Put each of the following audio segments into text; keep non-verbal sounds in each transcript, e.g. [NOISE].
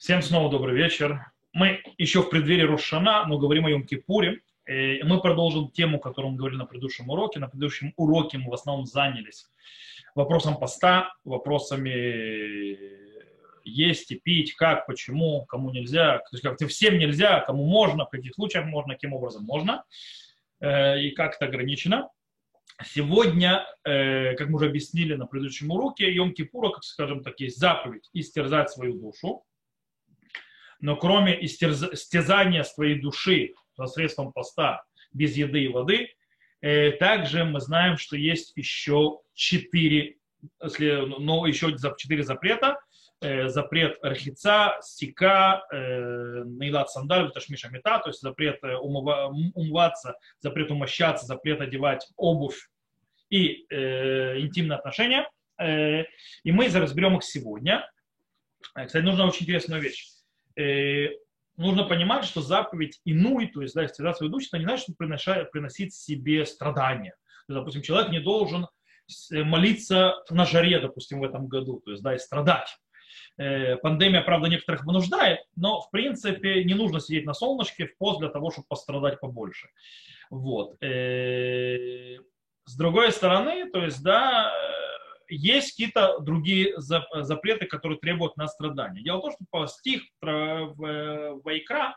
Всем снова добрый вечер. Мы еще в преддверии Рошана, но говорим о Йом-Кипуре. И мы продолжим тему, которую мы говорили на предыдущем уроке. На предыдущем уроке мы в основном занялись вопросом поста, вопросами есть и пить, как, почему, кому нельзя, то есть как всем нельзя, кому можно, в каких случаях можно, каким образом можно, э, и как это ограничено. Сегодня, э, как мы уже объяснили на предыдущем уроке, Йом-Кипура, как скажем так, есть заповедь истерзать свою душу. Но кроме истязания своей души посредством поста без еды и воды, э, также мы знаем, что есть еще четыре, но еще четыре запрета. Э, запрет архица, стика, наилат сандаль, ташмиша мета, то есть запрет умываться, запрет умощаться, запрет одевать обувь и э, интимные отношения. Э, и мы разберем их сегодня. Э, кстати, нужна очень интересная вещь. Э, нужно понимать, что заповедь инуй, то есть да, истязать свою душу, это не значит, что приносить себе страдания. То есть, допустим, человек не должен э, молиться на жаре, допустим, в этом году, то есть, да, и страдать. Э, пандемия, правда, некоторых вынуждает, но, в принципе, не нужно сидеть на солнышке в пост для того, чтобы пострадать побольше. Вот. С другой стороны, то есть, да, есть какие-то другие запреты, которые требуют нас страдания. Дело в том, что стих Вайкра,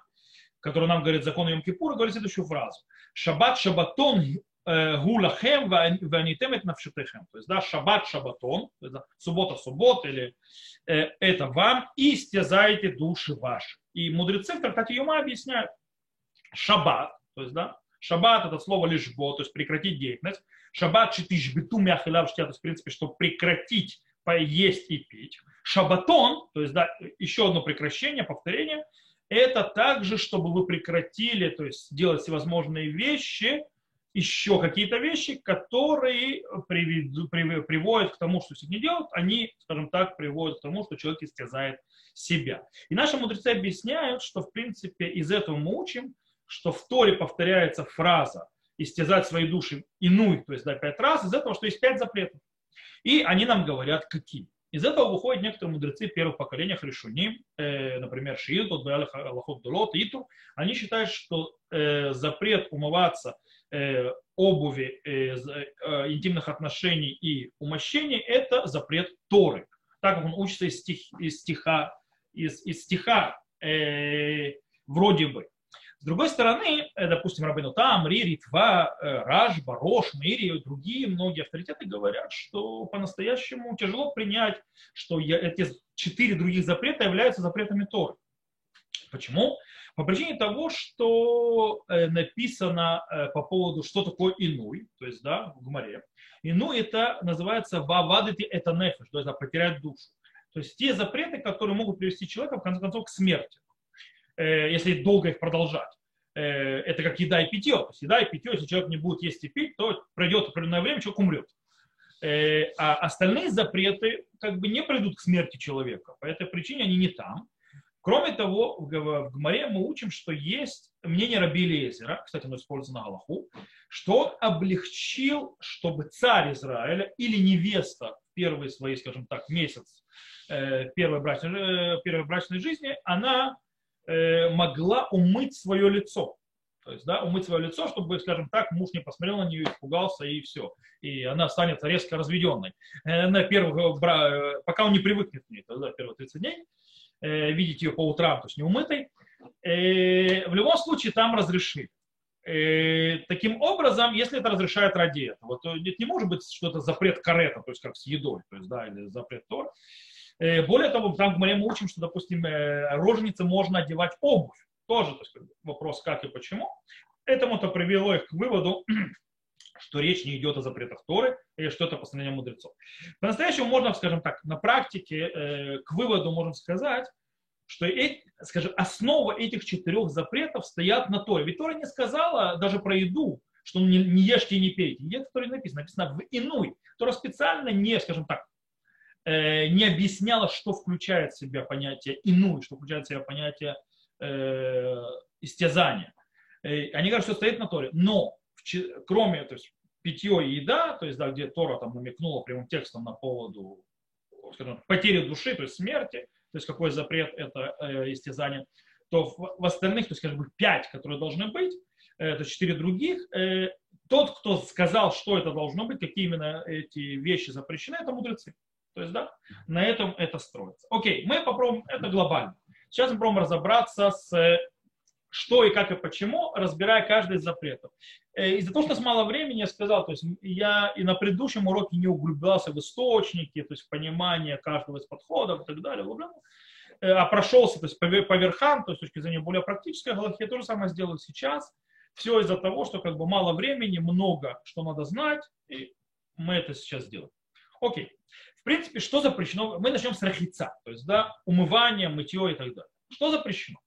который нам говорит закон Йом-Кипура, говорит следующую фразу. Шаббат шаббатон э, гулахем ванитем это навшитехем. То есть, да, шаббат шаббатон, суббота суббот, или э, это вам, и стязайте души ваши. И мудрецы в трактате Йома объясняют, шаббат, то есть, да, шаббат это слово лишь бо, то есть прекратить деятельность, Шаббат читиш биту мяхилав то есть, в принципе, чтобы прекратить поесть и пить. Шабатон, то есть, да, еще одно прекращение, повторение, это также, чтобы вы прекратили, то есть делать всевозможные вещи, еще какие-то вещи, которые приведут, приводят к тому, что если не делают, они, скажем так, приводят к тому, что человек истязает себя. И наши мудрецы объясняют, что, в принципе, из этого мы учим, что в Торе повторяется фраза истязать свои души иную, то есть да, пять раз, из этого, что есть пять запретов. И они нам говорят, какие. Из этого выходят некоторые мудрецы первых поколения Хришуним, э, например, Шиитут, Аллахот Дулот, Иту. Они считают, что э, запрет умываться э, обуви, э, э, интимных отношений и умощений – это запрет Торы. Так как он учится из, стих, из стиха, из, из стиха э, вроде бы. С другой стороны, э, допустим, Рабину Там, Ри, Ритва, э, Раш, Барош, Мири и другие многие авторитеты говорят, что по-настоящему тяжело принять, что эти четыре других запрета являются запретами Торы. Почему? По причине того, что э, написано по поводу, что такое инуй, то есть, да, в Гумаре. Инуй это называется вавадити это нефиш, то есть, да, потерять душу. То есть, те запреты, которые могут привести человека, в конце концов, к смерти. Э, если долго их продолжать. Э, это как еда и питье. То есть еда и питье, если человек не будет есть и пить, то пройдет определенное время, человек умрет. Э, а остальные запреты как бы не придут к смерти человека. По этой причине они не там. Кроме того, в Гмаре мы учим, что есть мнение Раби Лезера, кстати, оно используется на Галаху, что он облегчил, чтобы царь Израиля или невеста первый свой, скажем так, месяц первой брачной, первой брачной жизни, она могла умыть свое лицо. То есть, да, умыть свое лицо, чтобы, скажем так, муж не посмотрел на нее, испугался и все. И она станет резко разведенной. Э, на первых, э, пока он не привыкнет к ней, тогда первые 30 дней, видеть ее по утрам, то есть не умытой. В любом случае там разрешили. Таким образом, если это разрешает ради этого, то это не может быть что-то запрет карета, то есть как с едой, то есть, да, или запрет тор. Э, более того, там в море мы учим, что, допустим, э, роженице можно одевать обувь. Тоже то есть, вопрос, как и почему. Этому-то привело их к выводу, [CLEARS THROAT] что речь не идет о запретах Торы, или что это постановление мудрецов. По-настоящему можно, скажем так, на практике э, к выводу можем сказать, что скажем, основа этих четырех запретов стоят на Торе. Ведь Тора не сказала даже про еду, что не, не ешьте и не пейте. Где-то в Торе написано, написано в иной. Тора специально не, скажем так, не объясняла, что включает в себя понятие иную, что включает в себя понятие э, истязания. Э, они говорят, что стоит на Торе. Но кроме то есть, питье и еда, то есть, да, где Тора там намекнула прямым текстом на поводу скажем, потери души, то есть смерти, то есть какой запрет это э, истязание, то в, в остальных, то есть, скажем, пять, которые должны быть, э, это четыре других, э, тот, кто сказал, что это должно быть, какие именно эти вещи запрещены, это мудрецы. То есть, да, на этом это строится. Окей, мы попробуем, это глобально. Сейчас мы попробуем разобраться с что и как и почему, разбирая каждый из запретов. Э, из-за того, что нас мало времени, я сказал, то есть я и на предыдущем уроке не углублялся в источники, то есть понимание каждого из подходов и так далее, э, а прошелся то есть, по верхам, то есть с точки зрения более практической галахи, я то же самое сделаю сейчас. Все из-за того, что как бы мало времени, много что надо знать, и мы это сейчас сделаем. Окей. В принципе, что запрещено? Мы начнем с рахица, то есть да, умывание, мытье и так далее. Что запрещено?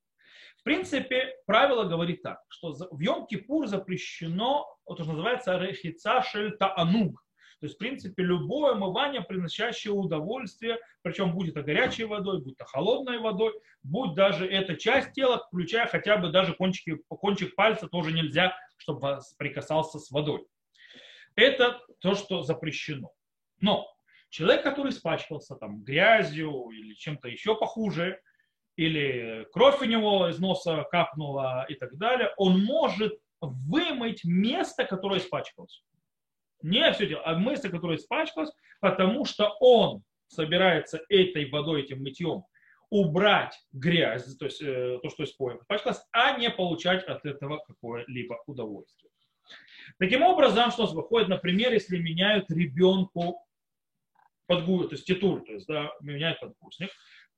принципе, правило говорит так, что в Йом-Кипур запрещено, вот что называется рехица шель таануг. То есть, в принципе, любое омывание, приносящее удовольствие, причем будет это горячей водой, будь то холодной водой, будь даже эта часть тела, включая хотя бы даже кончики, кончик пальца тоже нельзя, чтобы прикасался с водой. Это то, что запрещено. Но человек, который испачкался там грязью или чем-то еще похуже, или кровь у него из носа капнула и так далее, он может вымыть место, которое испачкалось. Не все дело, а место, которое испачкалось, потому что он собирается этой водой, этим мытьем убрать грязь, то есть э, то, что испачкалось, а не получать от этого какое-либо удовольствие. Таким образом, что выходит, например, если меняют ребенку подгуз, то есть титур, то есть да, меняют подгузник,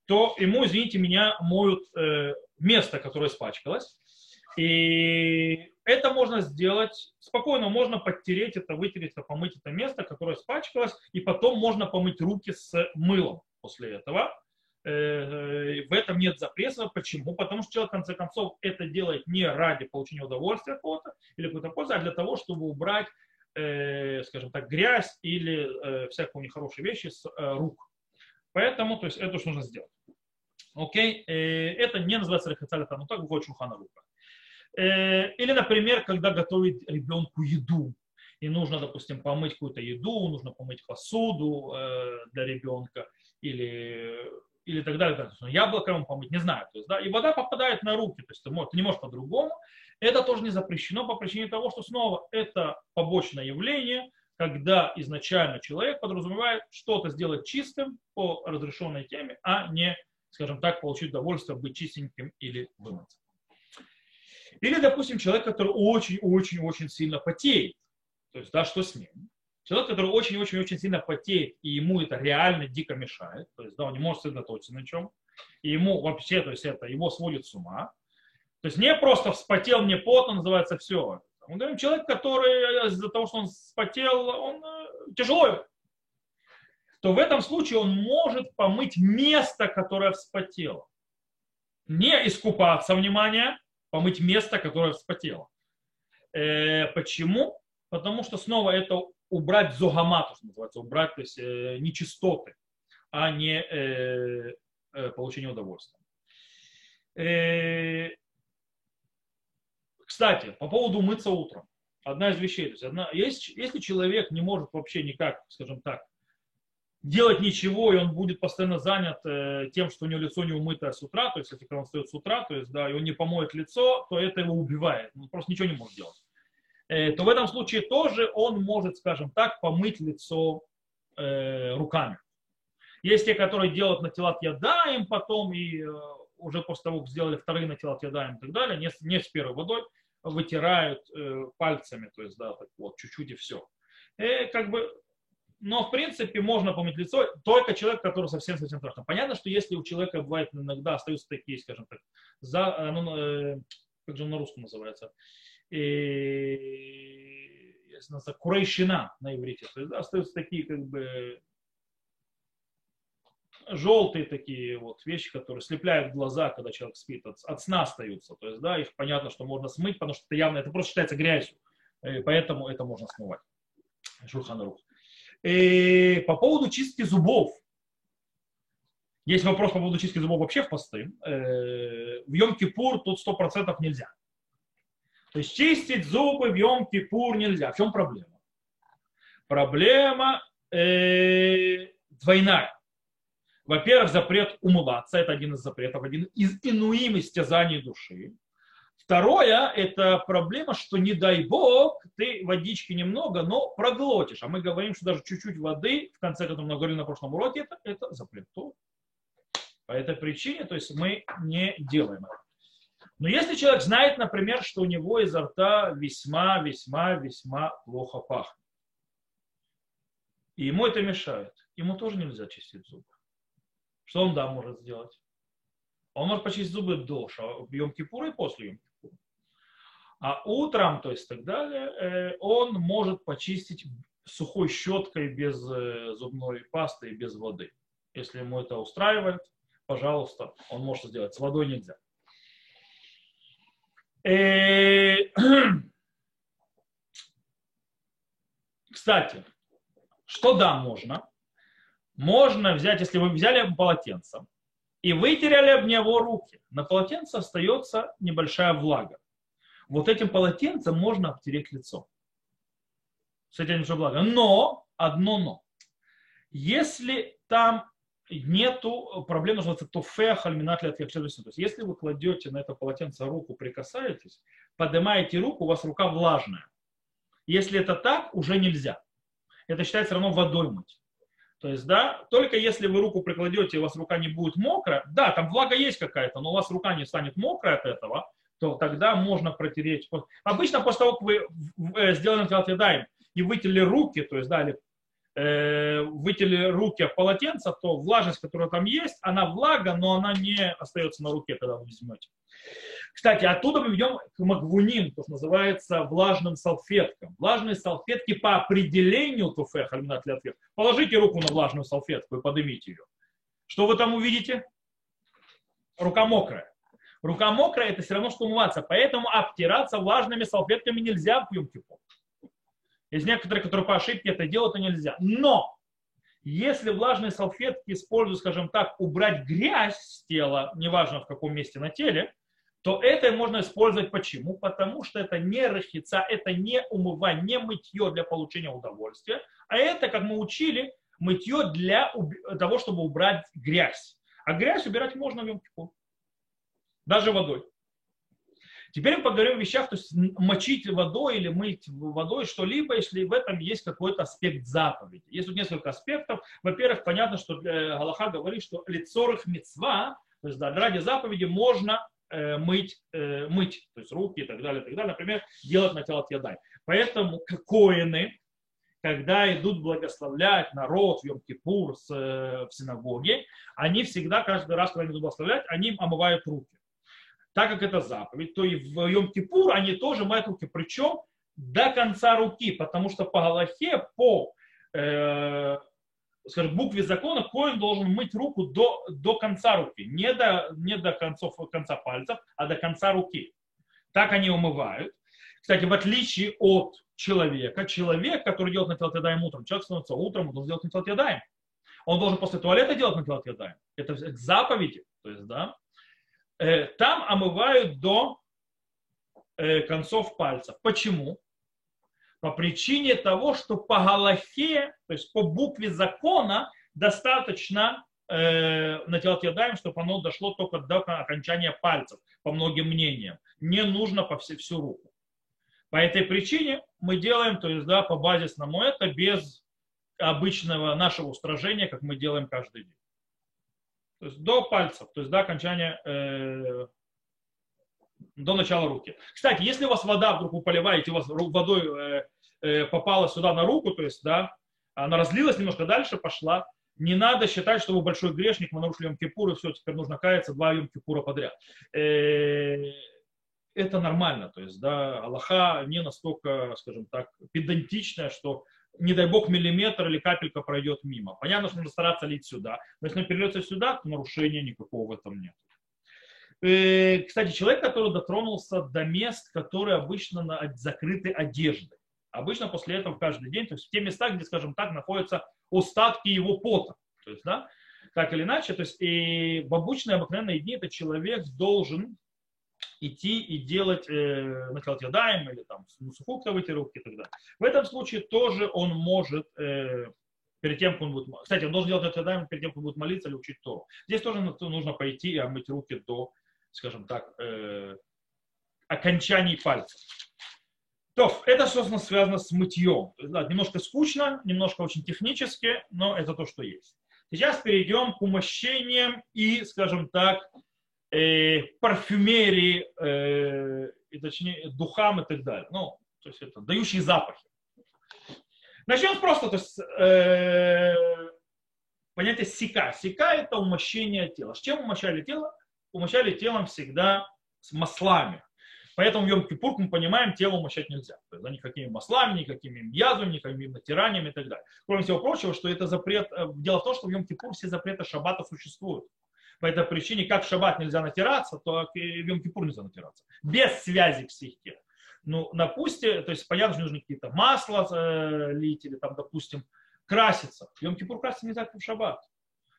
то ему, извините меня, моют э, место, которое испачкалось. И это можно сделать спокойно, можно подтереть это, вытереть это, помыть это место, которое испачкалось, и потом можно помыть руки с мылом после этого. Э, в этом нет запрета. Почему? Потому что человек, в конце концов, это делает не ради получения удовольствия какого-то или какой-то пользы, а для того, чтобы убрать, э, скажем так, грязь или всякую нехорошие вещи с рук. Поэтому, то есть, это что нужно сделать. Окей, э, это не называется рехацалита, но так выходит шухана рука. Э, или, например, когда готовить ребенку еду, и нужно, допустим, помыть какую-то еду, нужно помыть посуду э, для ребенка, или, или так далее. Яблоко ему помыть, не знаю. То есть, да, и вода попадает на руки, то есть ты, можешь, ты не можешь по-другому. Это тоже не запрещено по причине того, что снова это побочное явление, когда изначально человек подразумевает что-то сделать чистым по разрешенной теме, а не скажем так, получить удовольствие быть чистеньким или вымыться. Или, допустим, человек, который очень-очень-очень сильно потеет. То есть, да, что с ним? Человек, который очень-очень-очень сильно потеет, и ему это реально дико мешает, то есть, да, он не может сосредоточиться на чем, и ему вообще, то есть, это его сводит с ума. То есть, не просто вспотел, мне потно, называется все. Мы говорим, человек, который из-за того, что он вспотел, он э, тяжело то в этом случае он может помыть место, которое вспотело. Не искупаться, внимание, помыть место, которое вспотело. Э, почему? Потому что снова это убрать зогамату, что называется, убрать то есть, э, нечистоты, а не э, э, получение удовольствия. Э, кстати, по поводу мыться утром. Одна из вещей. То есть одна, если, если человек не может вообще никак, скажем так, делать ничего, и он будет постоянно занят э, тем, что у него лицо не умытое с утра, то есть если он встает с утра, то есть, да, и он не помоет лицо, то это его убивает, он просто ничего не может делать. Э, то в этом случае тоже он может, скажем так, помыть лицо э, руками. Есть те, которые делают на телат ядаем потом, и э, уже после того, как сделали вторые на телат ядаем и так далее, не, не с первой водой, вытирают э, пальцами, то есть, да, так вот, чуть-чуть и все. И э, как бы но в принципе можно помыть лицо только человек, который совсем-совсем страшно. Понятно, что если у человека бывает иногда остаются такие, скажем так, за, э, ну, как же он на русском называется, и, курейщина на иврите, то есть да, остаются такие как бы желтые такие вот вещи, которые слепляют глаза, когда человек спит, от, от сна остаются. То есть, да, их понятно, что можно смыть, потому что это явно, это просто считается грязью. И поэтому это можно смывать. Шурханарух. И по поводу чистки зубов. Есть вопрос по поводу чистки зубов вообще в посты. Э, в Йом-Кипур тут 100% нельзя. То есть чистить зубы в Йом-Кипур нельзя. В чем проблема? Проблема э, двойная. Во-первых, запрет умываться, это один из запретов, один из инуим истязаний души. Второе, это проблема, что не дай бог, ты водички немного, но проглотишь. А мы говорим, что даже чуть-чуть воды, в конце которого мы говорили на прошлом уроке, это, это запрет. По этой причине, то есть мы не делаем это. Но если человек знает, например, что у него изо рта весьма, весьма, весьма плохо пахнет, и ему это мешает, ему тоже нельзя чистить зубы. Что он, да, может сделать? Он может почистить зубы до Йом-Кипура и после Йом-Кипура. А утром, то есть так далее, э, он может почистить сухой щеткой без э, зубной пасты и без воды. Если ему это устраивает, пожалуйста, он может сделать. С водой нельзя. Э, [CLEARS THROAT] кстати, что да, можно? Можно взять, если вы взяли полотенце и вытеряли об него руки, на полотенце остается небольшая влага. Вот этим полотенцем можно обтереть лицо. С этим небольшой влага. Но, одно но. Если там нету проблемы, называется тофех альминат То есть если вы кладете на это полотенце руку, прикасаетесь, поднимаете руку, у вас рука влажная. Если это так, уже нельзя. Это считается равно водой мыть. То есть, да, только если вы руку прикладете, и у вас рука не будет мокрая, да, там влага есть какая-то, но у вас рука не станет мокрая от этого, то тогда можно протереть. Обычно после того, как вы э, сделали антиалфедаем и вытерли руки, то есть, да, или э, руки в полотенце, то влажность, которая там есть, она влага, но она не остается на руке, когда вы возьмете. Кстати, оттуда мы идем к магвуним, то, что называется влажным салфеткам. Влажные салфетки по определению туфех, Положите руку на влажную салфетку и поднимите ее. Что вы там увидите? Рука мокрая. Рука мокрая – это все равно, что умываться. Поэтому обтираться влажными салфетками нельзя в йом Есть некоторые, которые по ошибке это делают, то нельзя. Но если влажные салфетки используют, скажем так, убрать грязь с тела, неважно в каком месте на теле, то это можно использовать почему? Потому что это не рахица, это не умывание, не мытье для получения удовольствия, а это, как мы учили, мытье для того, чтобы убрать грязь. А грязь убирать можно в йом даже водой. Теперь мы поговорим о вещах, то есть мочить водой или мыть водой что-либо, если в этом есть какой-то аспект заповеди. Есть тут несколько аспектов. Во-первых, понятно, что Галаха говорит, что лицорых мецва, то есть да, ради заповеди можно Э, мыть, э, мыть, то есть руки и так далее, и так далее, например, делать на тело ядай. Поэтому коины, когда идут благословлять народ в э, в синагоге, они всегда, каждый раз, когда они идут благословлять, они омывают руки. Так как это заповедь, то и в Йом-Кипур они тоже мают руки. Причем до конца руки, потому что по Галахе, по скажем, букве закона коин должен мыть руку до, до конца руки, не до, не до концов, конца пальцев, а до конца руки. Так они умывают. Кстати, в отличие от человека, человек, который делает на телотедаем утром, человек становится утром, он должен делать на телотедаем. Он должен после туалета делать на телотедаем. Это к заповеди. То есть, да, э, там омывают до э, концов пальцев. Почему? по причине того, что по Галахе, то есть по букве закона, достаточно э, наделать ядаем, чтобы оно дошло только до окончания пальцев, по многим мнениям. Не нужно по всей, всю руку. По этой причине мы делаем, то есть да, по базисному это без обычного нашего устражения, как мы делаем каждый день. То есть до пальцев, то есть до окончания э, до начала руки. Кстати, если у вас вода вдруг вы поливаете, у вас водой э, э, попала сюда на руку, то есть, да, она разлилась немножко дальше, пошла, не надо считать, что вы большой грешник, мы нарушили Йом-Кипур, и все, теперь нужно каяться два Йом-Кипура подряд. Э, это нормально, то есть, да, Аллаха не настолько, скажем так, педантичная, что не дай бог миллиметр или капелька пройдет мимо. Понятно, что нужно стараться лить сюда, но если он перельется сюда, то нарушения никакого в этом нет. Э, кстати, человек, который дотронулся до мест, которые обычно закрыты одеждой. Обычно после этого каждый день, то есть в те места, где, скажем так, находятся остатки его пота. То есть, да, так или иначе, то есть и в обычные обыкновенные дни этот человек должен идти и делать э, накалать ядаем или там сухуктовые руки и так далее. В этом случае тоже он может э, перед тем, как он будет... Кстати, он должен делать это тогда, перед тем, как он будет молиться или учить Тору. Здесь тоже нужно пойти и омыть руки до, скажем так, э, окончаний пальцев. То, это, собственно, связано с мытьем. Да, немножко скучно, немножко очень технически, но это то, что есть. Сейчас перейдем к умощениям и, скажем так, парфюмерии, э, и, точнее, духам и так далее. Ну, то есть это дающие запахи. Начнем просто, то есть, э, понятие сика. Сика – это умощение тела. С чем умощали тело? Умощали телом всегда с маслами. Поэтому в Йом-Кипур, мы понимаем, тело умощать нельзя. То есть, да, никакими маслами, никакими язвами, никакими натираниями и так далее. Кроме всего прочего, что это запрет. Э, дело в том, что в Йом-Кипур все запреты шаббата существуют. По этой причине, как в шаббат нельзя натираться, то в Йом-Кипур нельзя натираться. Без связи к психике. Ну, допустим, то есть понятно, что нужно какие-то масла э, лить или там, допустим, краситься. В Йом-Кипур краситься нельзя, как в шаббат.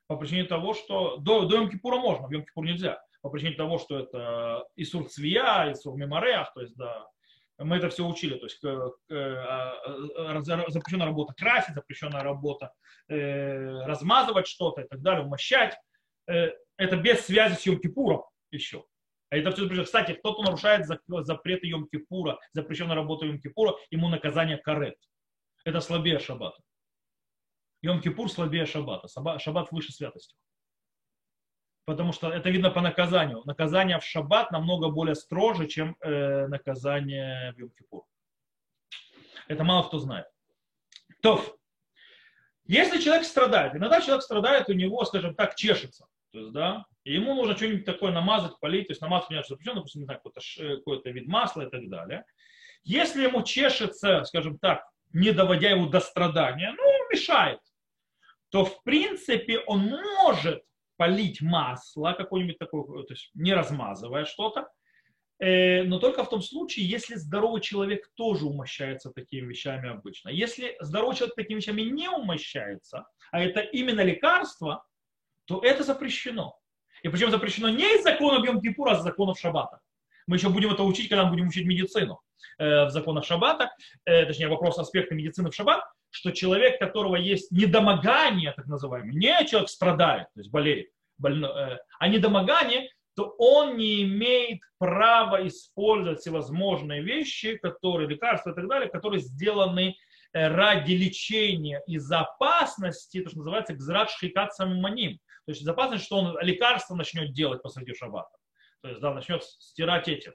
По причине того, что до, до Йом-Кипура можно, в Йом-Кипур нельзя. По причине того, что это Исур Цвия, Исур Мемореах, то есть, да, мы это все учили, то есть э, э, запрещенная работа красить, запрещенная работа э, размазывать что-то и так далее, умощать. Это без связи с Йом-Кипуром еще. Это все. Кстати, кто-то нарушает запреты Йом-Кипура, запрещенную работу Йом-Кипура, ему наказание карет. Это слабее шаббата. Йом-Кипур слабее шаббата. Шаббат выше святости. Потому что это видно по наказанию. Наказание в шаббат намного более строже, чем э, наказание в Йом-Кипур. Это мало кто знает. То, если человек страдает, иногда человек страдает, у него, скажем так, чешется. То есть, да, и ему нужно что-нибудь такое намазать, полить, то есть намазать меня запрещено, допустим, не знаю, какой-то, какой вид масла и так далее. Если ему чешется, скажем так, не доводя его до страдания, ну, мешает, то в принципе он может полить масло какое-нибудь такое, то есть не размазывая что-то, э, но только в том случае, если здоровый человек тоже умощается такими вещами обычно. Если здоровый человек такими вещами не умощается, а это именно лекарство, то это запрещено. И причем запрещено не из законов Йом-Кипура, а из законов Шаббата. Мы еще будем это учить, когда мы будем учить медицину э, в законах Шаббата, э, точнее вопрос аспекта медицины в Шаббат, что человек, которого есть недомогание, так называемое, не человек страдает, то есть болеет, больно, э, а недомогание, то он не имеет права использовать всевозможные вещи, которые, лекарства и так далее, которые сделаны ради лечения из опасности, то, что называется гзрат шхикат самманим, то есть безопасность, что он лекарство начнет делать посреди шаббата. То есть да, начнет стирать эти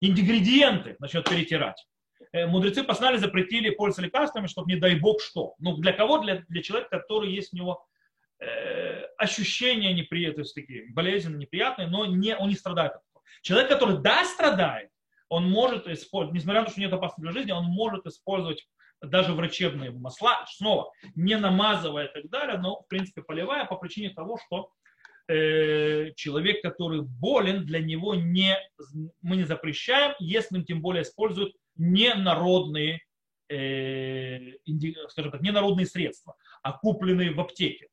ингредиенты, начнет перетирать. Э, мудрецы познали, запретили пользоваться лекарствами, чтобы не дай бог что. Ну, для кого? Для, для человека, который есть у него э, ощущения неприятные, то есть такие болезненные, неприятные, но не, он не страдает от этого. Человек, который да, страдает, он может использовать, несмотря на то, что нет опасности для жизни, он может использовать даже врачебные масла, снова не намазывая и так далее, но в принципе поливая по причине того, что э, человек, который болен, для него не, мы не запрещаем, если он тем более использует ненародные, э, скажем так, ненародные средства, а купленные в аптеке,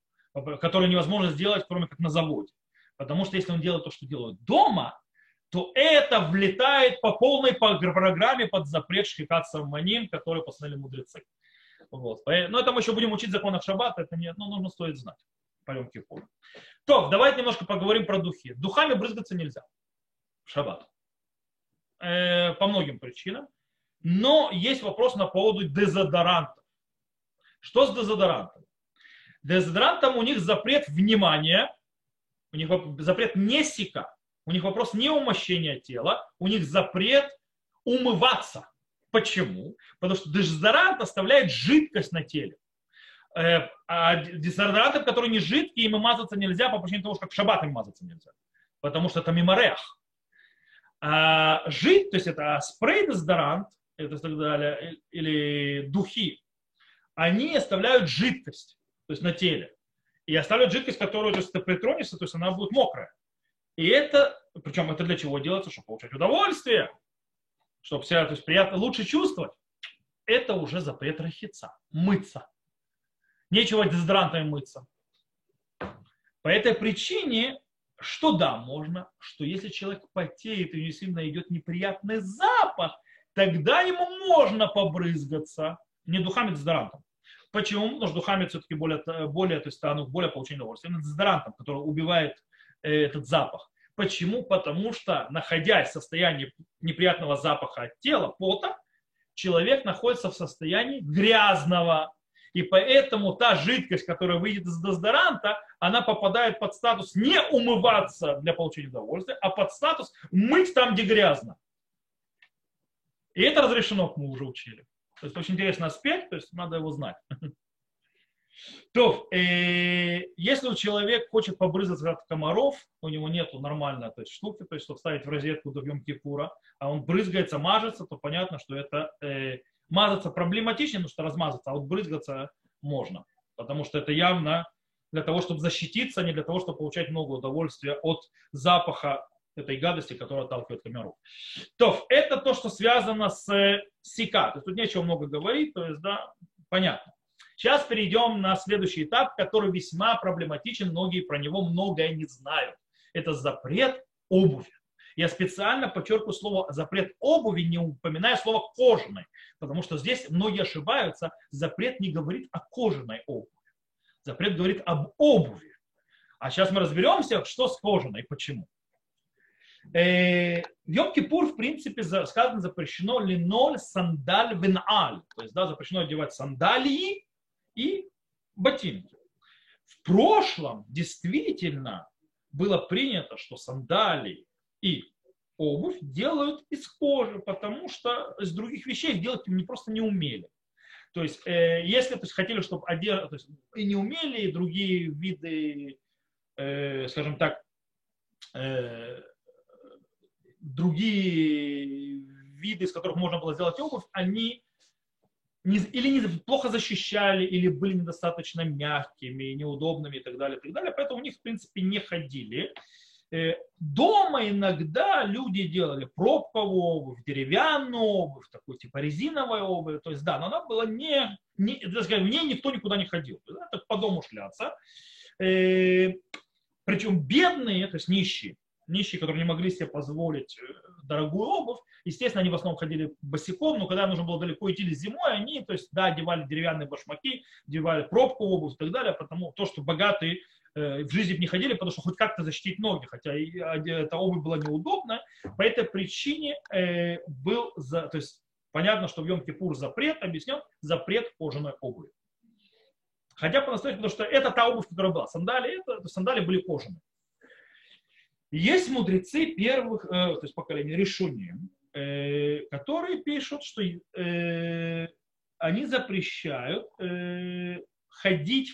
которые невозможно сделать, кроме как на заводе. Потому что если он делает то, что делают дома, то это влетает по полной программе под запрет шхикат самманим, который постановили мудрецы. Вот. Но это мы еще будем учить законах шаббата, это не, ну, нужно стоит знать по Йом Кипуру. То, давайте немножко поговорим про духи. Духами брызгаться нельзя в шаббат. Э, по многим причинам. Но есть вопрос на поводу дезодоранта. Что с дезодорантом? Дезодорантом у них запрет внимания, у них запрет не сика, у них вопрос не умощения тела, у них запрет умываться. Почему? Потому что дезодорант оставляет жидкость на теле. Э, а дезодоранты, которые не жидкие, им мазаться нельзя по причине того, что как в шаббат им мазаться нельзя. Потому что это миморех. А жид, то есть это спрей дезодорант, это так далее, или духи, они оставляют жидкость, то есть на теле. И оставляют жидкость, которую, то есть ты притронешься, то есть она будет мокрая. И это, причем это для чего делается? Чтобы получать удовольствие, чтобы себя то есть, приятно, лучше чувствовать. Это уже запрет рахица, мыться. Нечего дезодорантами мыться. По этой причине, что да, можно, что если человек потеет и у него сильно идет неприятный запах, тогда ему можно побрызгаться не духами, а дезодорантом. Почему? Потому что духами все-таки более, более, то есть станут более получение удовольствия. Дезодорантом, который убивает этот запах. Почему? Потому что, находясь в состоянии неприятного запаха от тела, пота, человек находится в состоянии грязного. И поэтому та жидкость, которая выйдет из дезодоранта, она попадает под статус не умываться для получения удовольствия, а под статус мыть там, где грязно. И это разрешено, мы уже учили. То есть очень интересный аспект, то есть надо его знать. [LAUGHS] То, э, если человек хочет побрызгаться от комаров, у него нет нормальной то есть, штуки, то есть, чтобы ставить в розетку до Йом Кипура, а он брызгается, мажется, то понятно, что это э, мазаться проблематично, потому что размазаться, а вот брызгаться можно. Потому что это явно для того, чтобы защититься, а не для того, чтобы получать много удовольствия от запаха этой гадости, которая отталкивает комаров. То, это то, что связано с э, сика. То есть тут нечего много говорить, то есть, да, понятно. Сейчас перейдем на следующий этап, который весьма проблематичен, многие про него многое не знают. Это запрет обуви. Я специально подчеркиваю слово запрет обуви, не упоминая слово кожаной, потому что здесь многие ошибаются. Запрет не говорит о кожаной обуви. Запрет говорит об обуви. А сейчас мы разберемся, что с кожаной почему. Э, Йом-Кипур, в принципе, сказано запрещено линоль, сандаль, веналь. То есть, да, запрещено одевать сандалии и ботинки. В прошлом действительно было принято, что сандалии и обувь делают из кожи, потому что из других вещей делать не просто не умели. То есть, э, если то есть, хотели, чтобы одежда, то есть, и не умели, и другие виды, э, скажем так, э, другие виды, из которых можно было сделать обувь, они не, или не, плохо защищали, или были недостаточно мягкими, неудобными и так далее, и так далее. Поэтому у них, в принципе, не ходили. Э, дома иногда люди делали пробковую обувь, деревянную обувь, такую типа резиновую обувь. То есть, да, но она была не, не в ней никто никуда не ходил. Это по дому шляться. Э, Причем бедные, то есть нищие, нищие, которые не могли себе позволить э, дорогую обувь, естественно, они в основном ходили босиком, но когда нужно было далеко идти зимой, они, то есть, да, одевали деревянные башмаки, одевали пробку обувь и так далее, потому то, что богатые э, в жизни не ходили, потому что хоть как-то защитить ноги, хотя эта обувь была неудобна, по этой причине э, был, за, то есть, понятно, что в Йом-Кипур запрет, объяснен, запрет кожаной обуви. Хотя по-настоящему, потому что это та обувь, которая была. Сандали, это, сандали были кожаные. Есть мудрецы первых, э, то есть поколения решения, э, которые пишут, что э, они запрещают э, ходить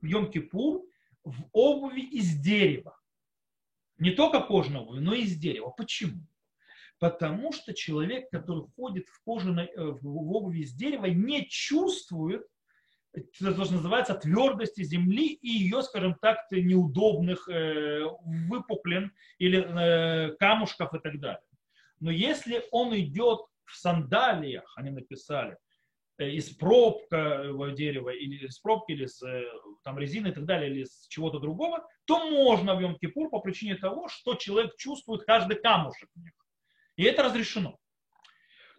в Йом-Кипур в обуви из дерева. Не только кожаной обуви, но и из дерева. Почему? Потому что человек, который ходит в, кожаной, э, в обуви из дерева, не чувствует то, что называется твердости земли и ее, скажем так, неудобных э, выпуклин или э, камушков и так далее. Но если он идет в сандалиях, они написали, э, из пробкового дерева или из пробки, или из там, резины и так далее, или из чего-то другого, то можно в Йом-Кипур по причине того, что человек чувствует каждый камушек в них. И это разрешено.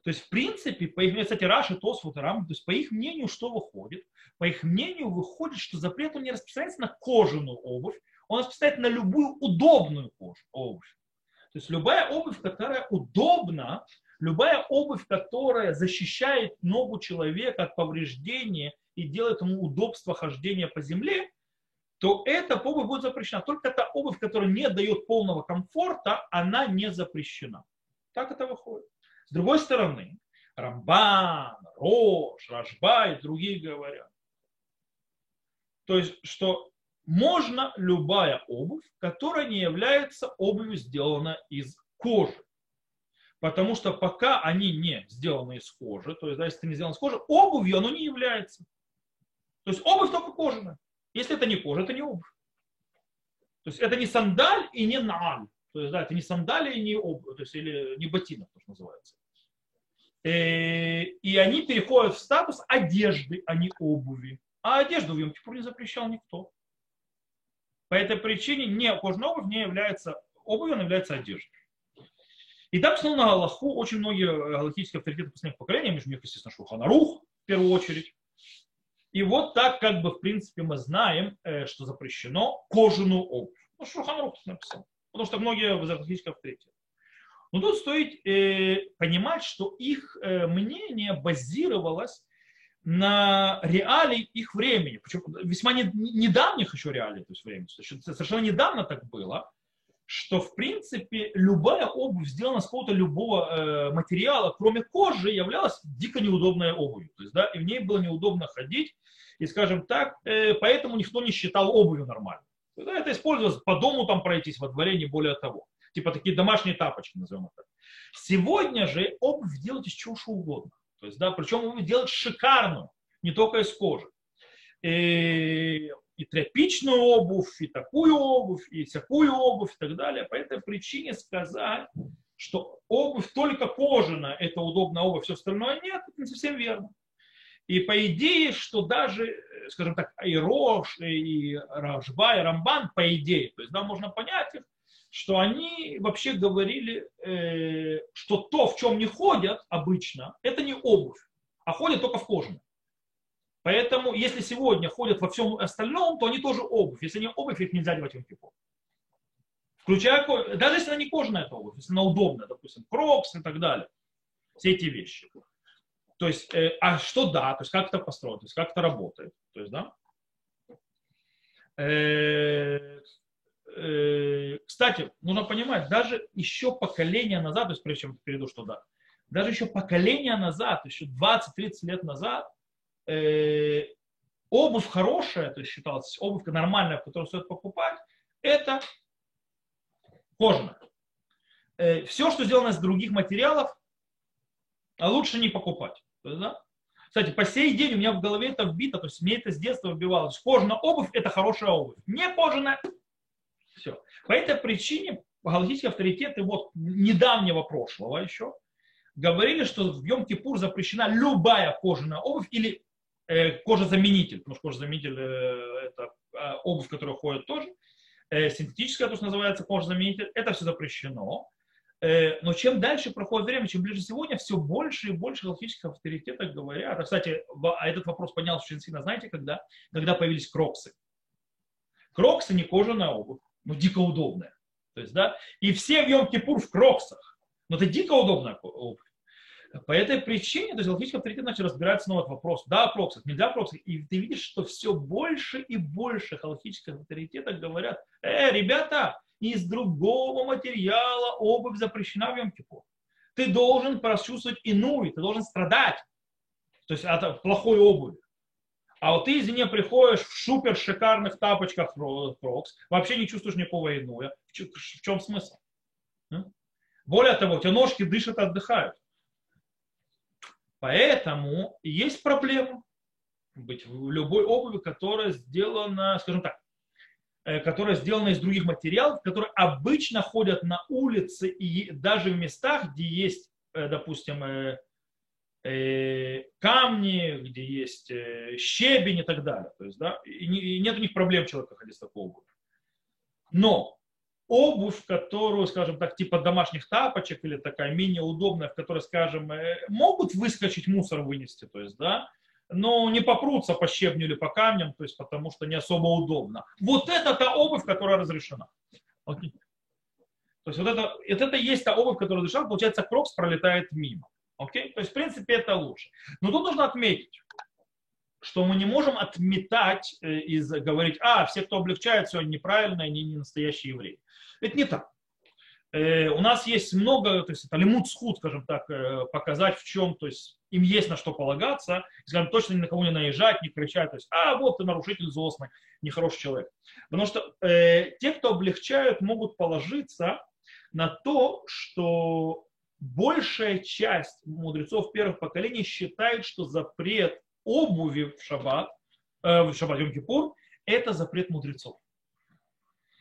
То есть, в принципе, по их, кстати, Раши, Тосфот и Рам, то есть, по их мнению, что выходит? По их мнению, выходит, что запрет он не распространяется на кожаную обувь, он распространяется на любую удобную кожу, обувь. То есть, любая обувь, которая удобна, любая обувь, которая защищает ногу человека от повреждения и делает ему удобство хождения по земле, то эта обувь будет запрещена. Только та обувь, которая не дает полного комфорта, она не запрещена. Так это выходит. С другой стороны, Рамбан, Рош, Рашба и другие говорят. То есть, что можно любая обувь, которая не является обувью, сделана из кожи. Потому что пока они не сделаны из кожи, то есть, да, если это не сделано из кожи, обувью оно не является. То есть обувь только кожаная. Если это не кожа, это не обувь. То есть это не сандаль и не нааль. То есть, да, это не сандали и не обувь, то есть, или не ботинок, то, что называется. Э, и они переходят в статус одежды, а не обуви. А одежду в йом не запрещал никто. По этой причине не кожаная обувь не является обувью, она является одеждой. И так снова на Аллаху очень многие галактические авторитеты последних поколений, между них, естественно, Шуханарух в первую очередь, И вот так, как бы, в принципе, мы знаем, э, что запрещено кожаную обувь. Ну, Шурханрух написал. Потому что многие византийские авторитеты. Но тут стоит э, понимать, что их э, мнение базировалось на реалии их времени. Причем весьма не, недавних еще реалий, то есть времени. Совершенно недавно так было, что в принципе любая обувь, сделана с какого-то любого э, материала, кроме кожи, являлась дико неудобной обувью. То есть, да, и в ней было неудобно ходить. И, скажем так, э, поэтому никто не считал обувью нормальной. Да, это использовалось по дому там пройтись, во дворе, не более того. Типа такие домашние тапочки, назовем это. Сегодня же обувь делать из чего угодно. То есть, да, причем обувь делать шикарную, не только из кожи. И, и тряпичную обувь, и такую обувь, и всякую обувь, и так далее. По этой причине сказать, что обувь только кожаная, это удобная обувь, все остальное нет, это не совсем верно. И по идее, что даже, скажем так, и Рош, и Рашба, и Рамбан, по идее, то есть, да, можно понять их, что они вообще говорили, э, что то, в чем не ходят обычно, это не обувь, а ходят только в кожаном. Поэтому, если сегодня ходят во всем остальном, то они тоже обувь. Если не обувь, их нельзя одевать в Йом-Кипур. Включая, даже если она не кожаная, это обувь, если она удобная, допустим, крокс и так далее. Все эти вещи. То есть, э, а что да, то есть как это построено, то есть как это работает. То есть, да. Э, э, кстати, нужно понимать, даже еще поколение назад, то есть прежде чем перейду, что да, даже еще поколение назад, еще 20-30 лет назад, э, обувь хорошая, то есть считалась обувь нормальная, которую стоит покупать, это кожаная. Э, все, что сделано из других материалов, лучше не покупать. Да? Кстати, по сей день у меня в голове это вбито, то есть мне это с детства вбивалось. Кожаная обувь – это хорошая обувь. Не кожаная – все. По этой причине галактические авторитеты вот недавнего прошлого еще говорили, что в Йом-Кипур запрещена любая кожаная обувь или э, кожезаменитель, потому что кожезаменитель э, это э, обувь, которая ходит тоже, э, синтетическая, то, что называется кожезаменитель, это все запрещено. Э, но чем дальше проходит время, чем ближе сегодня, все больше и больше галактических авторитетов говорят. А, кстати, а этот вопрос поднялся очень сильно, знаете, когда? Когда появились кроксы. Кроксы не кожаная обувь, но дико удобная. То есть, да, и все в Йом-Кипур в кроксах. Но это дико удобная обувь. По этой причине, то есть галактический авторитет начал разбираться снова этот вопрос. Да, кроксах, нельзя кроксах. И ты видишь, что все больше и больше галактических авторитетов говорят, э, ребята, из другого материала обувь запрещена в йом -Кипур. Ты должен прочувствовать иную, ты должен страдать. То есть от плохой обуви. А вот ты, извини, приходишь в супер шикарных тапочках Crocs, вообще не чувствуешь никакого иного. В чем смысл? Более того, у тебя ножки дышат отдыхают. Поэтому есть проблема быть в любой обуви, которая сделана, скажем так, которая сделана из других материалов, которые обычно ходят на улице и даже в местах, где есть, э, допустим, э, камни, где есть щебень и так далее. То есть, да, и нет у них проблем человека ходить с такой обувью. Но обувь, которую, скажем так, типа домашних тапочек или такая менее удобная, в которой, скажем, могут выскочить мусор вынести, то есть, да, но не попрутся по щебню или по камням, то есть потому что не особо удобно. Вот это та обувь, которая разрешена. Okay. То есть вот это, вот это есть та обувь, которая разрешена, получается, крокс пролетает мимо. Okay? То есть, в принципе, это лучше. Но тут нужно отметить, что мы не можем отметать э, и говорить, а, все, кто облегчает, все неправильно, они не настоящие евреи. Это не так. Э, у нас есть много, то есть это лимут схуд, скажем так, э, показать в чем, то есть им есть на что полагаться, скажем, точно ни на кого не наезжать, не кричать, то есть, а, вот ты нарушитель злостный, нехороший человек. Потому что э, те, кто облегчают, могут положиться на то, что большая часть мудрецов первых поколений считает, что запрет обуви в шаббат, э, в шаббат Йом-Кипур, это запрет мудрецов.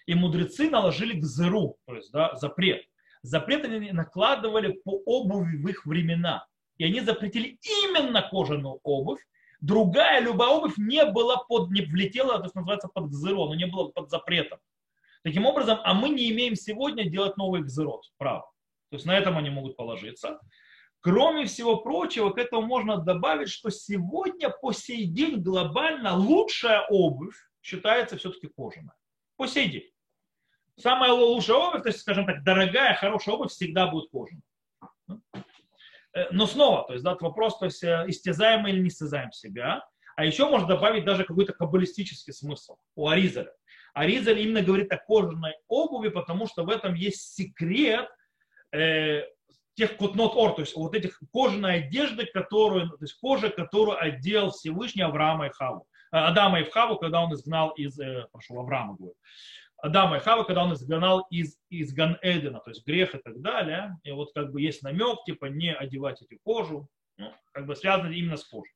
И мудрецы наложили к зеру, то есть да, запрет. Запрет они накладывали по обуви в их времена и они запретили именно кожаную обувь. Другая любая обувь не была под, не влетела, то, что называется, под гзеро, но не была под запретом. Таким образом, а мы не имеем сегодня делать новый гзерот, право. То есть на этом они могут положиться. Кроме всего прочего, к этому можно добавить, что сегодня по сей день глобально лучшая обувь считается все-таки кожаная. По сей день. Самая лучшая обувь, то есть, скажем так, дорогая, хорошая обувь всегда будет кожаная. Э, но снова, то есть, да, вопрос, то есть, э, истязаем или не истязаем себя. А еще можно добавить даже какой-то каббалистический смысл у Аризаля. Аризаль именно говорит о кожаной обуви, потому что в этом есть секрет э, тех котнот ор, то есть вот этих кожаной одежды, которую, то есть кожа, которую одел Всевышний Авраама и Хаву. Э, Адама и Хаву, когда он изгнал из, э, прошу, Авраама говорю. Адама и Хава, когда он изгнал из, из Ган-Эдена, то есть грех и так далее. И вот как бы есть намек, типа не одевать эти кожу, ну, как бы связано именно с кожей.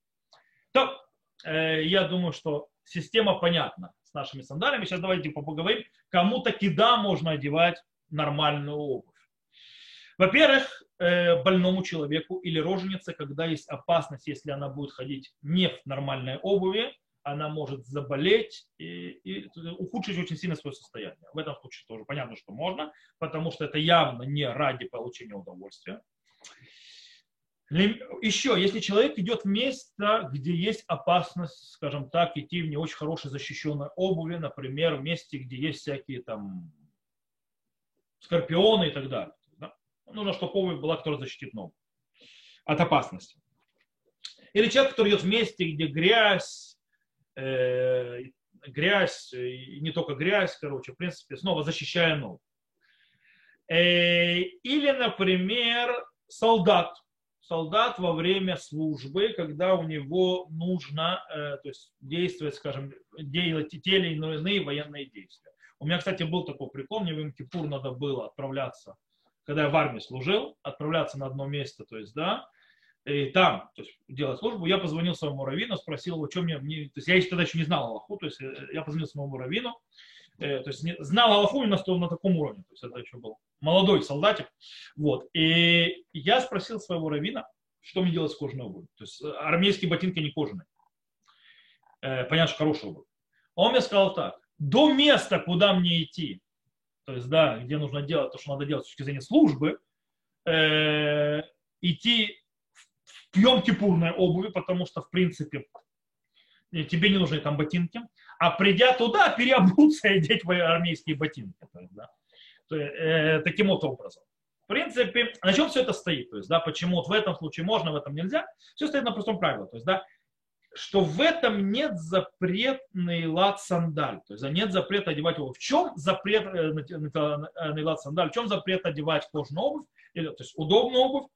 То, э, я думаю, что система понятна с нашими сандалиями. Сейчас давайте типа, поговорим, кому таки да можно одевать нормальную обувь. Во-первых, э, больному человеку или роженице, когда есть опасность, если она будет ходить не в нормальной обуви, она может заболеть и, и ухудшить очень сильно свое состояние. В этом случае тоже понятно, что можно, потому что это явно не ради получения удовольствия. Еще, если человек идет в место, где есть опасность, скажем так, идти в не очень хорошей защищенной обуви, например, в месте, где есть всякие там скорпионы и так далее. Да? Нужно, чтобы обувь была, которая защитит ногу от опасности. Или человек, который идет в месте, где грязь, э, грязь, и не только грязь, короче, в принципе, снова защищая ногу. Э, или, например, солдат. Солдат во время службы, когда у него нужно э, то есть действовать, скажем, делать те или иные военные действия. У меня, кстати, был такой прикол, мне в Имкипур надо было отправляться, когда я в армии служил, отправляться на одно место, то есть, да, и там то есть, делать службу, я позвонил своему раввину, спросил его, что мне, мне то есть я тогда еще не знал Аллаху, то есть э, я позвонил своему раввину, э, то есть не, знал Аллаху именно на таком уровне, то есть это еще был молодой солдатик, вот, и я спросил своего раввина, что мне делать с кожаной обувью, то есть э, армейские ботинки не кожаные, э, понятно, что хорошая обувь. Он мне сказал так, до места, куда мне идти, то есть, да, где нужно делать то, что надо делать с точки зрения службы, э, идти в Йом-Кипурной обуви, потому что, в принципе, тебе не нужны там ботинки, а придя туда, [LAUGHS] переобуться и одеть армейские ботинки. То есть, да, то, э, таким вот образом. В принципе, на чем все это стоит? То есть, да, почему вот в этом случае можно, в этом нельзя? Все стоит на простом правиле. То есть, да, что в этом нет запретный лад сандаль. То есть нет запрета одевать его. В чем запрет э, на лад сандаль? В чем запрет одевать кожаную обувь? Или, то есть удобную обувь?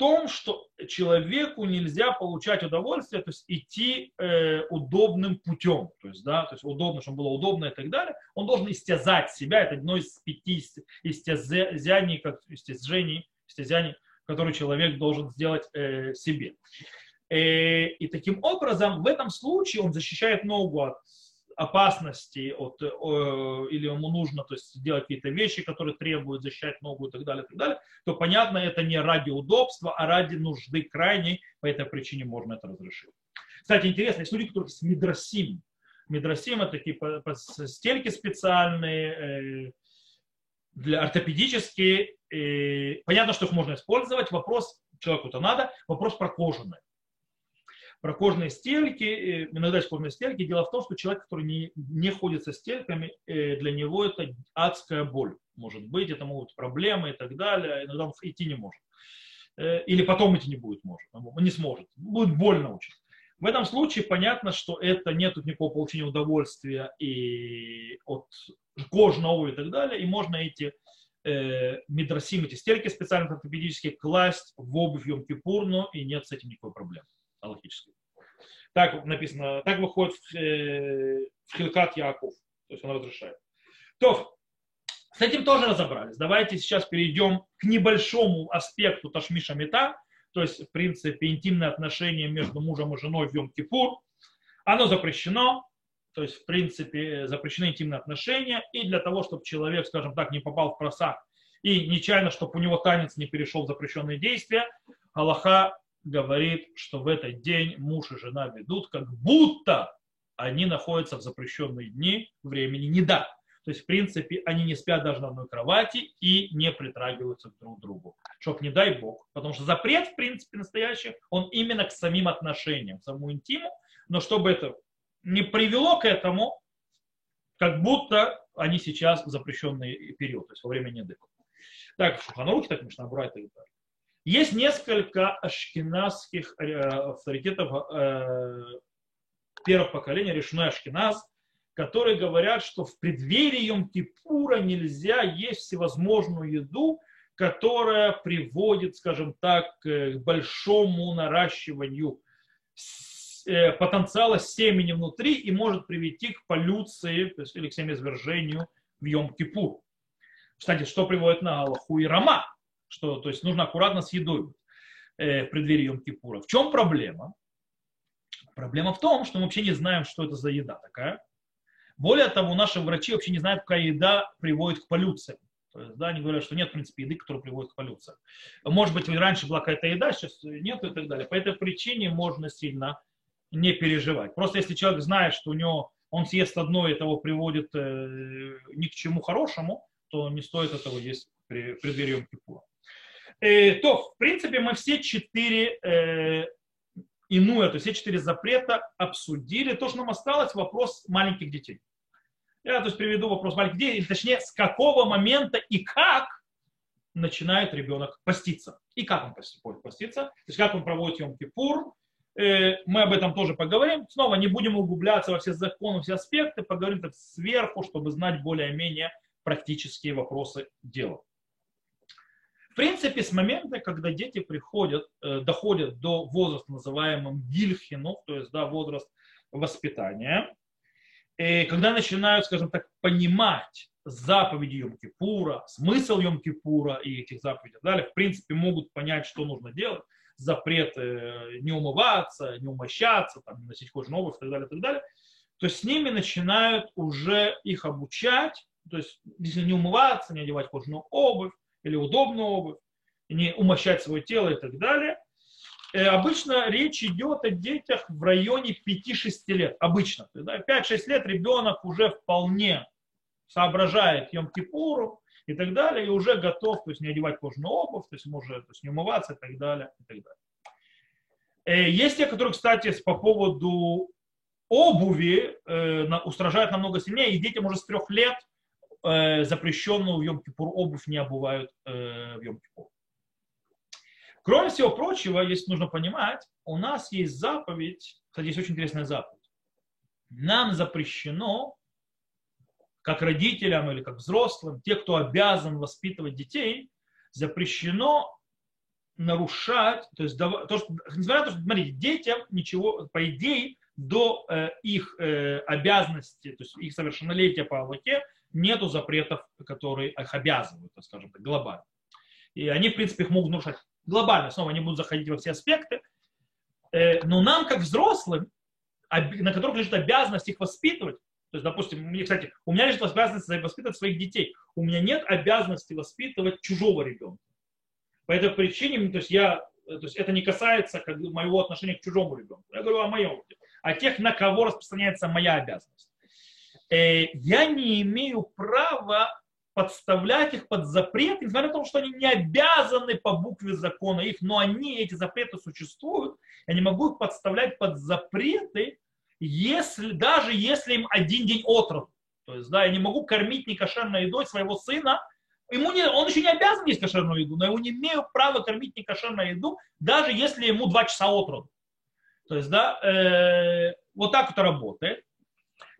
Том, что человеку нельзя получать удовольствие, то есть идти э, удобным путем, то есть, да, то есть удобно, чтобы было удобно и так далее, он должен истязать себя, это одно из пяти истязаний, как истязаний, истязаний, которые человек должен сделать э, себе. Э, и таким образом, в этом случае он защищает ногу от опасности от, или ему нужно то есть, делать какие-то вещи, которые требуют защищать ногу и так далее, и так далее, то понятно, это не ради удобства, а ради нужды крайней, по этой причине можно это разрешить. Кстати, интересно, есть люди, которые с мидросим. Мидросим это такие стельки специальные, э, для ортопедические. Понятно, что их можно использовать. Вопрос, человеку-то надо, вопрос про кожаные про кожные стельки, э, иногда есть кожные стельки. Дело в том, что человек, который не, не ходит со стельками, э, для него это адская боль. Может быть, это могут проблемы и так далее. Иногда он идти не может. Э, или потом идти не будет, может. Не сможет. Будет больно очень. В этом случае понятно, что это нет никакого получения удовольствия и от кожного и так далее. И можно эти э, мидросим, эти стельки специально ортопедические класть в обувь йом и нет с этим никакой проблемы аллахической. Так написано, так выходит в, э, в Хилкат Яков. То есть он разрешает. То, с этим тоже разобрались. Давайте сейчас перейдем к небольшому аспекту Ташмиша Мета, то есть, в принципе, интимные отношения между мужем и женой в Йом-Кипур. Оно запрещено, то есть, в принципе, запрещены интимные отношения, и для того, чтобы человек, скажем так, не попал в просак, и нечаянно, чтобы у него танец не перешел в запрещенные действия, Аллаха говорит, что в этот день муж и жена ведут, как будто они находятся в запрещенные дни времени не да. То есть, в принципе, они не спят даже на одной кровати и не притрагиваются друг к другу. Чтоб не дай бог. Потому что запрет, в принципе, настоящий, он именно к самим отношениям, к самому интиму. Но чтобы это не привело к этому, как будто они сейчас в запрещенный период, то есть во время недыка. Так, в Шуханруке, так Мишна Брайта и так. Есть несколько ашкеназских э, авторитетов э, первого поколения, решной ашкеназ, которые говорят, что в преддверии Йом-Кипура нельзя есть всевозможную еду, которая приводит, скажем так, к большому наращиванию э, потенциала семени внутри и может привести к полюции, или к семяизвержению в Йом-Кипур. Кстати, что приводит на Аллаху и Рама, что, то есть нужно аккуратно с едой э, в Йом-Кипура. В чем проблема? Проблема в том, что мы вообще не знаем, что это за еда такая. Более того, наши врачи вообще не знают, какая еда приводит к полюциям. То есть, да, они говорят, что нет, в принципе, еды, которая приводит к полюциям. Может быть, раньше была какая-то еда, сейчас нет и так далее. По этой причине можно сильно не переживать. Просто если человек знает, что у него он съест одно, и того приводит э, ни к чему хорошему, то не стоит этого есть при преддверии Кипура. Э, то, в принципе, мы все четыре э, иную, то есть все четыре запрета обсудили. То, что нам осталось, вопрос маленьких детей. Я то есть приведу вопрос маленьких детей, точнее, с какого момента и как начинает ребенок поститься. И как он поститься, то есть как он проводит Йом-Кипур. Э, мы об этом тоже поговорим. Снова не будем углубляться во все законы, все аспекты, поговорим так сверху, чтобы знать более-менее практические вопросы дела. В принципе, с момента, когда дети приходят, э, доходят до возраста, называемого гильхину, то есть да, возраст воспитания, и когда начинают, скажем так, понимать заповеди Йом-Кипура, смысл Йом-Кипура и этих заповедей далее, в принципе, могут понять, что нужно делать, запрет не умываться, не умощаться, там, не носить кожаную обувь и так далее, и так далее, то с ними начинают уже их обучать, то есть если не умываться, не одевать кожаную обувь, или удобную обувь, не умощать свое тело и так далее. И э, обычно речь идет о детях в районе 5-6 лет. Обычно. 5-6 лет ребенок уже вполне соображает Йом-Кипуру и так далее, и уже готов, то есть не одевать кожаную обувь, то есть может то есть не умываться и так далее. И так далее. Э, есть те, которые, кстати, по поводу обуви э, устражают намного сильнее, и детям уже с трех лет э, запрещенную в Йом-Кипур обувь не обувают э, в Йом-Кипур. Кроме всего прочего, если нужно понимать, у нас есть заповедь, кстати, есть очень интересная заповедь. Нам запрещено, как родителям или как взрослым, те, кто обязан воспитывать детей, запрещено нарушать, то есть, то, что, несмотря на то, что, смотрите, детям ничего, по идее, до э, их э, обязанности, то есть их совершеннолетия по Аллахе, нету запретов, которые их обязывают, скажем так, глобально. И они, в принципе, их могут нарушать глобально. Снова они будут заходить во все аспекты. Э, но нам, как взрослым, на которых лежит обязанность их воспитывать, то есть, допустим, мне, кстати, у меня лежит обязанность воспитывать своих детей. У меня нет обязанности воспитывать чужого ребенка. По этой причине, то есть, я, то есть это не касается как, моего отношения к чужому ребенку. Я говорю о моем, о тех, на кого распространяется моя обязанность. Э, я не имею права подставлять их под запрет, несмотря на то, что они не обязаны по букве закона их, но они, эти запреты существуют, я не могу их подставлять под запреты, если, даже если им один день от роду. То есть, да, я не могу кормить некошерной едой своего сына, ему не, он еще не обязан есть кошерную еду, но я не имею права кормить некошерную еду, даже если ему два часа от. То есть, да, э, вот так это работает.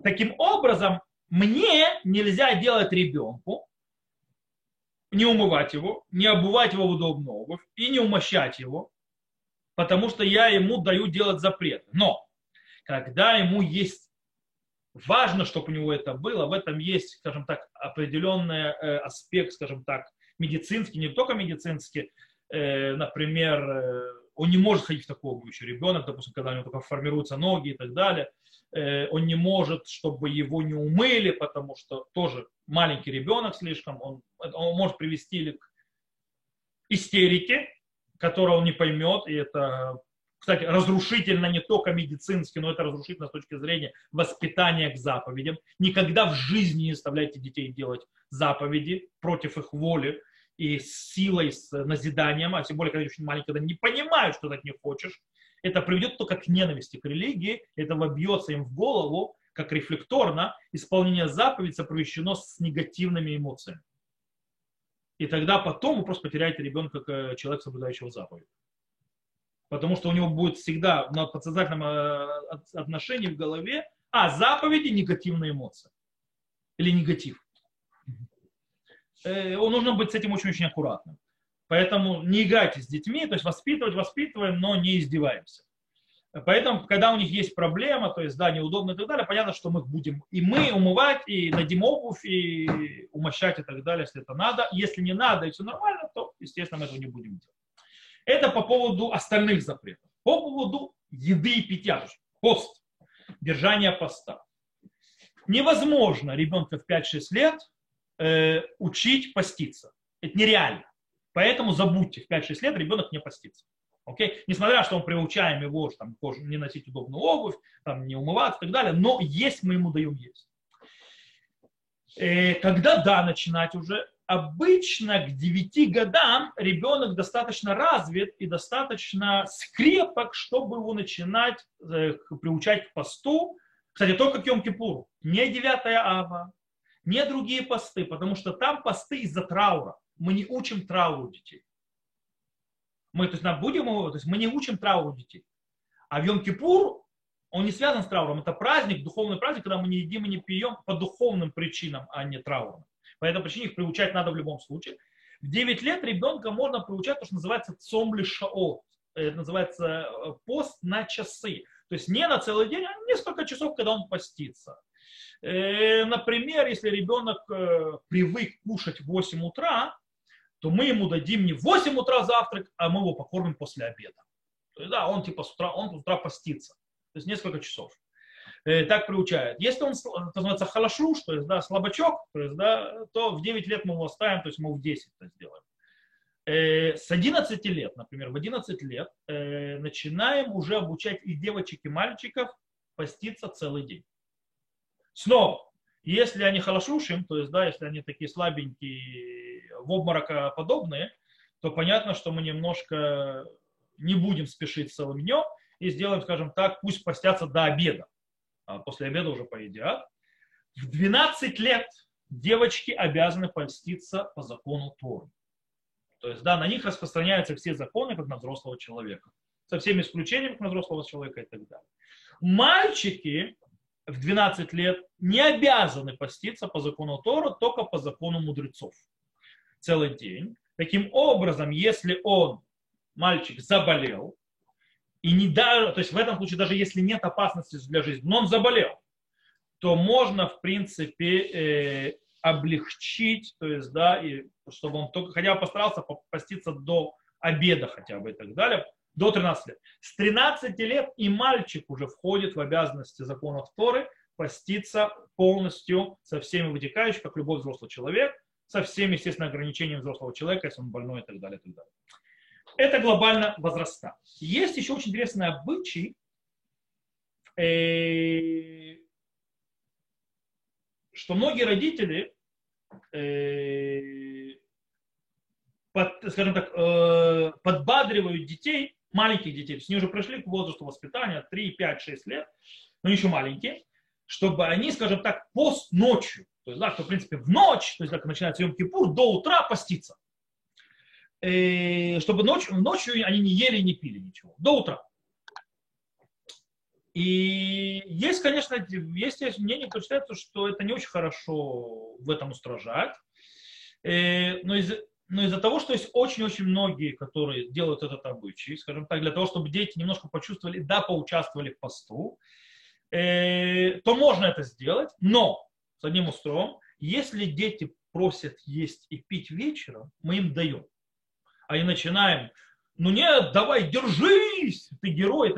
Таким образом, мне нельзя делать ребенку, не умывать его, не обувать его в удобную обувь и не умощать его, потому что я ему даю делать запрет. Но когда ему есть важно, чтобы у него это было, в этом есть, скажем так, определенный э, аспект, скажем так, медицинский, не только медицинский, э, например, э, он не может ходить в такую обувь еще ребенок, допустим, когда у него только формируются ноги и так далее, он не может, чтобы его не умыли, потому что тоже маленький ребенок слишком, он, он может привести к истерике, которую он не поймет, и это кстати, разрушительно не только медицински, но это разрушительно с точки зрения воспитания к заповедям. Никогда в жизни не заставляйте детей делать заповеди против их воли и силой, с назиданием, а тем более, когда очень маленькие, когда не понимают, что ты от них хочешь. Это приведет только к ненависти к религии, это вобьется им в голову, как рефлекторно, исполнение заповедей сопровещено с негативными эмоциями. И тогда потом вы просто потеряете ребенка как человек, соблюдающего заповедь потому что у него будет всегда на подсознательном э, отношении в голове, а заповеди негативные эмоции или негатив. Э, нужно быть с этим очень-очень аккуратным. Поэтому не играйте с детьми, то есть воспитывать воспитываем, но не издеваемся. Поэтому, когда у них есть проблема, то есть, да, неудобно и так далее, понятно, что мы их будем и мы умывать, и надим обувь, и умощать и так далее, если это надо. Если не надо, и все нормально, то, естественно, мы этого не будем делать. Это по поводу остальных запретов. По поводу еды и питья, пост, держание поста. Невозможно ребенка в 5-6 лет э, учить поститься. Это нереально. Поэтому забудьте, в 5-6 лет ребенок не постится. Okay? Несмотря что мы приучаем его там, не носить удобную обувь, там, не умываться и так далее, но есть мы ему даем есть. Э, когда да, начинать уже, обычно к 9 годам ребенок достаточно развит и достаточно скрепок, чтобы его начинать э, приучать к посту. Кстати, только к Йом-Кипуру. Не 9 ава, не другие посты, потому что там посты из-за траура. Мы не учим трауру детей. Мы, то есть, будем, то есть мы не учим трауру детей. А в Йом-Кипур он не связан с трауром. Это праздник, духовный праздник, когда мы не едим и не пьем по духовным причинам, а не траурным. По этой причине их приучать надо в любом случае. В 9 лет ребенка можно приучать то, что называется цомли шао. Это называется э, пост на часы. То есть не на целый день, а несколько часов, когда он постится. Э, например, если ребенок э, привык кушать в 8 утра, то мы ему дадим не в 8 утра завтрак, а мы его покормим после обеда. То есть, да, он типа с утра, он с утра постится. То есть несколько часов. Э, так приучают. Если он, это называется халашруш, то есть, да, слабачок, то, есть, да, то в 9 лет мы его оставим, то есть мы в 10 это сделаем. Э, с 11 лет, например, в 11 лет э, начинаем уже обучать и девочек, и мальчиков поститься целый день. Снова, если они халашушим, то есть, да, если они такие слабенькие, в обморока подобные, то понятно, что мы немножко не будем спешить целым днем и сделаем, скажем так, пусть постятся до обеда. А после обеда уже поедят. В 12 лет девочки обязаны поститься по закону Торы. То есть, да, на них распространяются все законы, как на взрослого человека. Со всеми исключениями, как на взрослого человека и так далее. Мальчики в 12 лет не обязаны поститься по закону Тора, только по закону мудрецов. Целый день. Таким образом, если он, мальчик, заболел, и не даже, то есть в этом случае, даже если нет опасности для жизни, но он заболел, то можно, в принципе, э, облегчить, то есть, да, и чтобы он только, хотя бы постарался поститься до обеда хотя бы и так далее, до 13 лет. С 13 лет и мальчик уже входит в обязанности законов Торы поститься полностью со всеми вытекающими, как любой взрослый человек, со всеми, естественно, ограничениями взрослого человека, если он больной и так далее. И так далее. Это глобально возраста. Есть еще очень интересный обычай, э, что многие родители, э, скажем так, э, подбадривают детей, маленьких детей, есть они уже прошли к возрасту воспитания 3, 5, 6 лет, но еще маленькие, чтобы они, скажем так, пост ночью, то есть, да, что, в принципе, в ночь, то есть, как начинается Йом-Кипур, до утра поститься. Э, чтобы ночью, ночью они не ели, не пили ничего, до утра. И есть, конечно, есть мнение, кто считает, что это не очень хорошо в этом устражать. Э, но из но из-за того, что есть очень-очень многие, которые делают этот обычай, скажем так, для того, чтобы дети немножко почувствовали, да, поучаствовали в посту, э, то можно это сделать, но с одним устроем, если дети просят есть и пить вечером, мы им даем а и начинаем, ну нет, давай, держись, ты герой.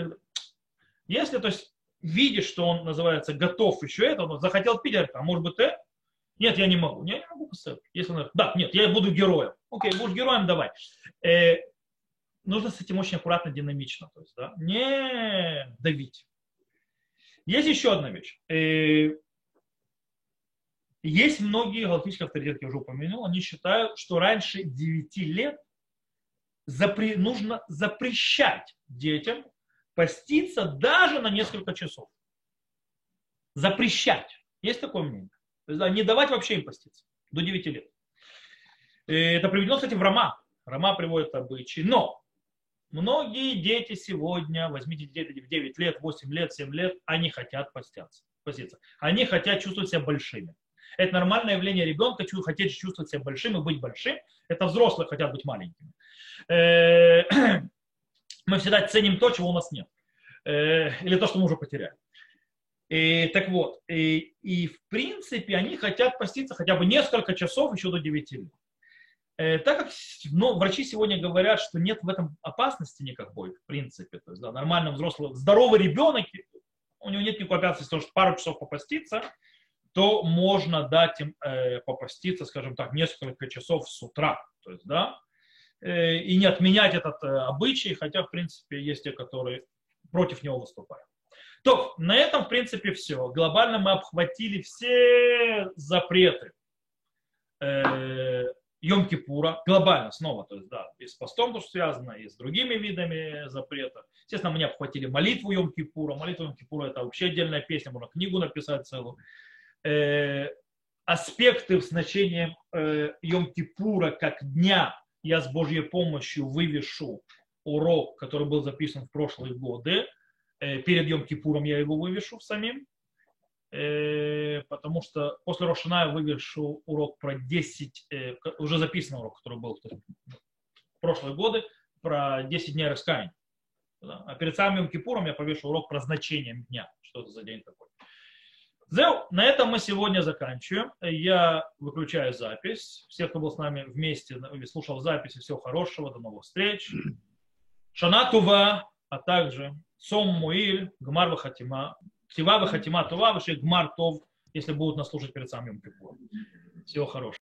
Если, то есть, видишь, что он, называется, готов еще это, он захотел пить, а может быть ты? Нет, я не могу. Я не могу поставить. Если он, да, нет, я буду героем. Окей, будешь героем, давай. Э, нужно с этим очень аккуратно, динамично, то есть, да, не давить. Есть еще одна вещь. Э, есть многие галактические авторитеты, я уже упомянул, они считают, что раньше 9 лет запре- нужно запрещать детям поститься даже на несколько часов. Запрещать. Есть такое мнение. Да, не давать вообще им поститься до 9 лет. И это приведено, кстати, в Рома. Рома приводит обычаи. Но многие дети сегодня, возьмите детей в 9 лет, 8 лет, 7 лет, они хотят поститься. поститься. Они хотят чувствовать себя большими. Это нормальное явление ребенка, хотеть чувствовать себя большим и быть большим. Это взрослые хотят быть маленькими. Э, [CLEARS THROAT] мы всегда ценим то, чего у нас нет. Э, или то, что мы уже потеряли. И, так вот, и, и в принципе они хотят поститься хотя бы несколько часов еще до 9 лет. Э, так как ну, врачи сегодня говорят, что нет в этом опасности никакой, в принципе, то есть да, нормально взрослый, здоровый ребенок, у него нет никакой опасности, потому что пару часов попаститься, то можно дать им э, попаститься, скажем так, несколько часов с утра. То есть, да, э, и не отменять этот э, обычай, хотя, в принципе, есть те, которые против него выступают. То, на этом, в принципе, все. Глобально мы обхватили все запреты э, Йом-Кипура, глобально снова, то есть, да, и с постом тоже связано, и с другими видами запретов. Естественно, мы обхватили молитву Йом-Кипура. Молитва Йом-Кипура это вообще отдельная песня, можно книгу написать целую э, аспекты в значении э, Йом-Кипура как дня я с Божьей помощью вывешу урок, который был записан в прошлые годы. Э, перед Йом-Кипуром я его вывешу самим, э, потому что после Рошана я вывешу урок про 10, э, уже записанный урок, который был в прошлые годы, про 10 дней раскаяния. А перед самым Йом-Кипуром я повешу урок про значение дня, что это за день такой. Зел, на этом мы сегодня заканчиваем. Я выключаю запись. Всех, кто был с нами вместе слушал записи, всего хорошего, до новых встреч. [CLEARS THROAT] Шана Тува, а также Сом Муиль, Гмар Вахатима, Ктива Вахатима Тува, Гмар Тов, если будут нас слушать перед самым Всего хорошего.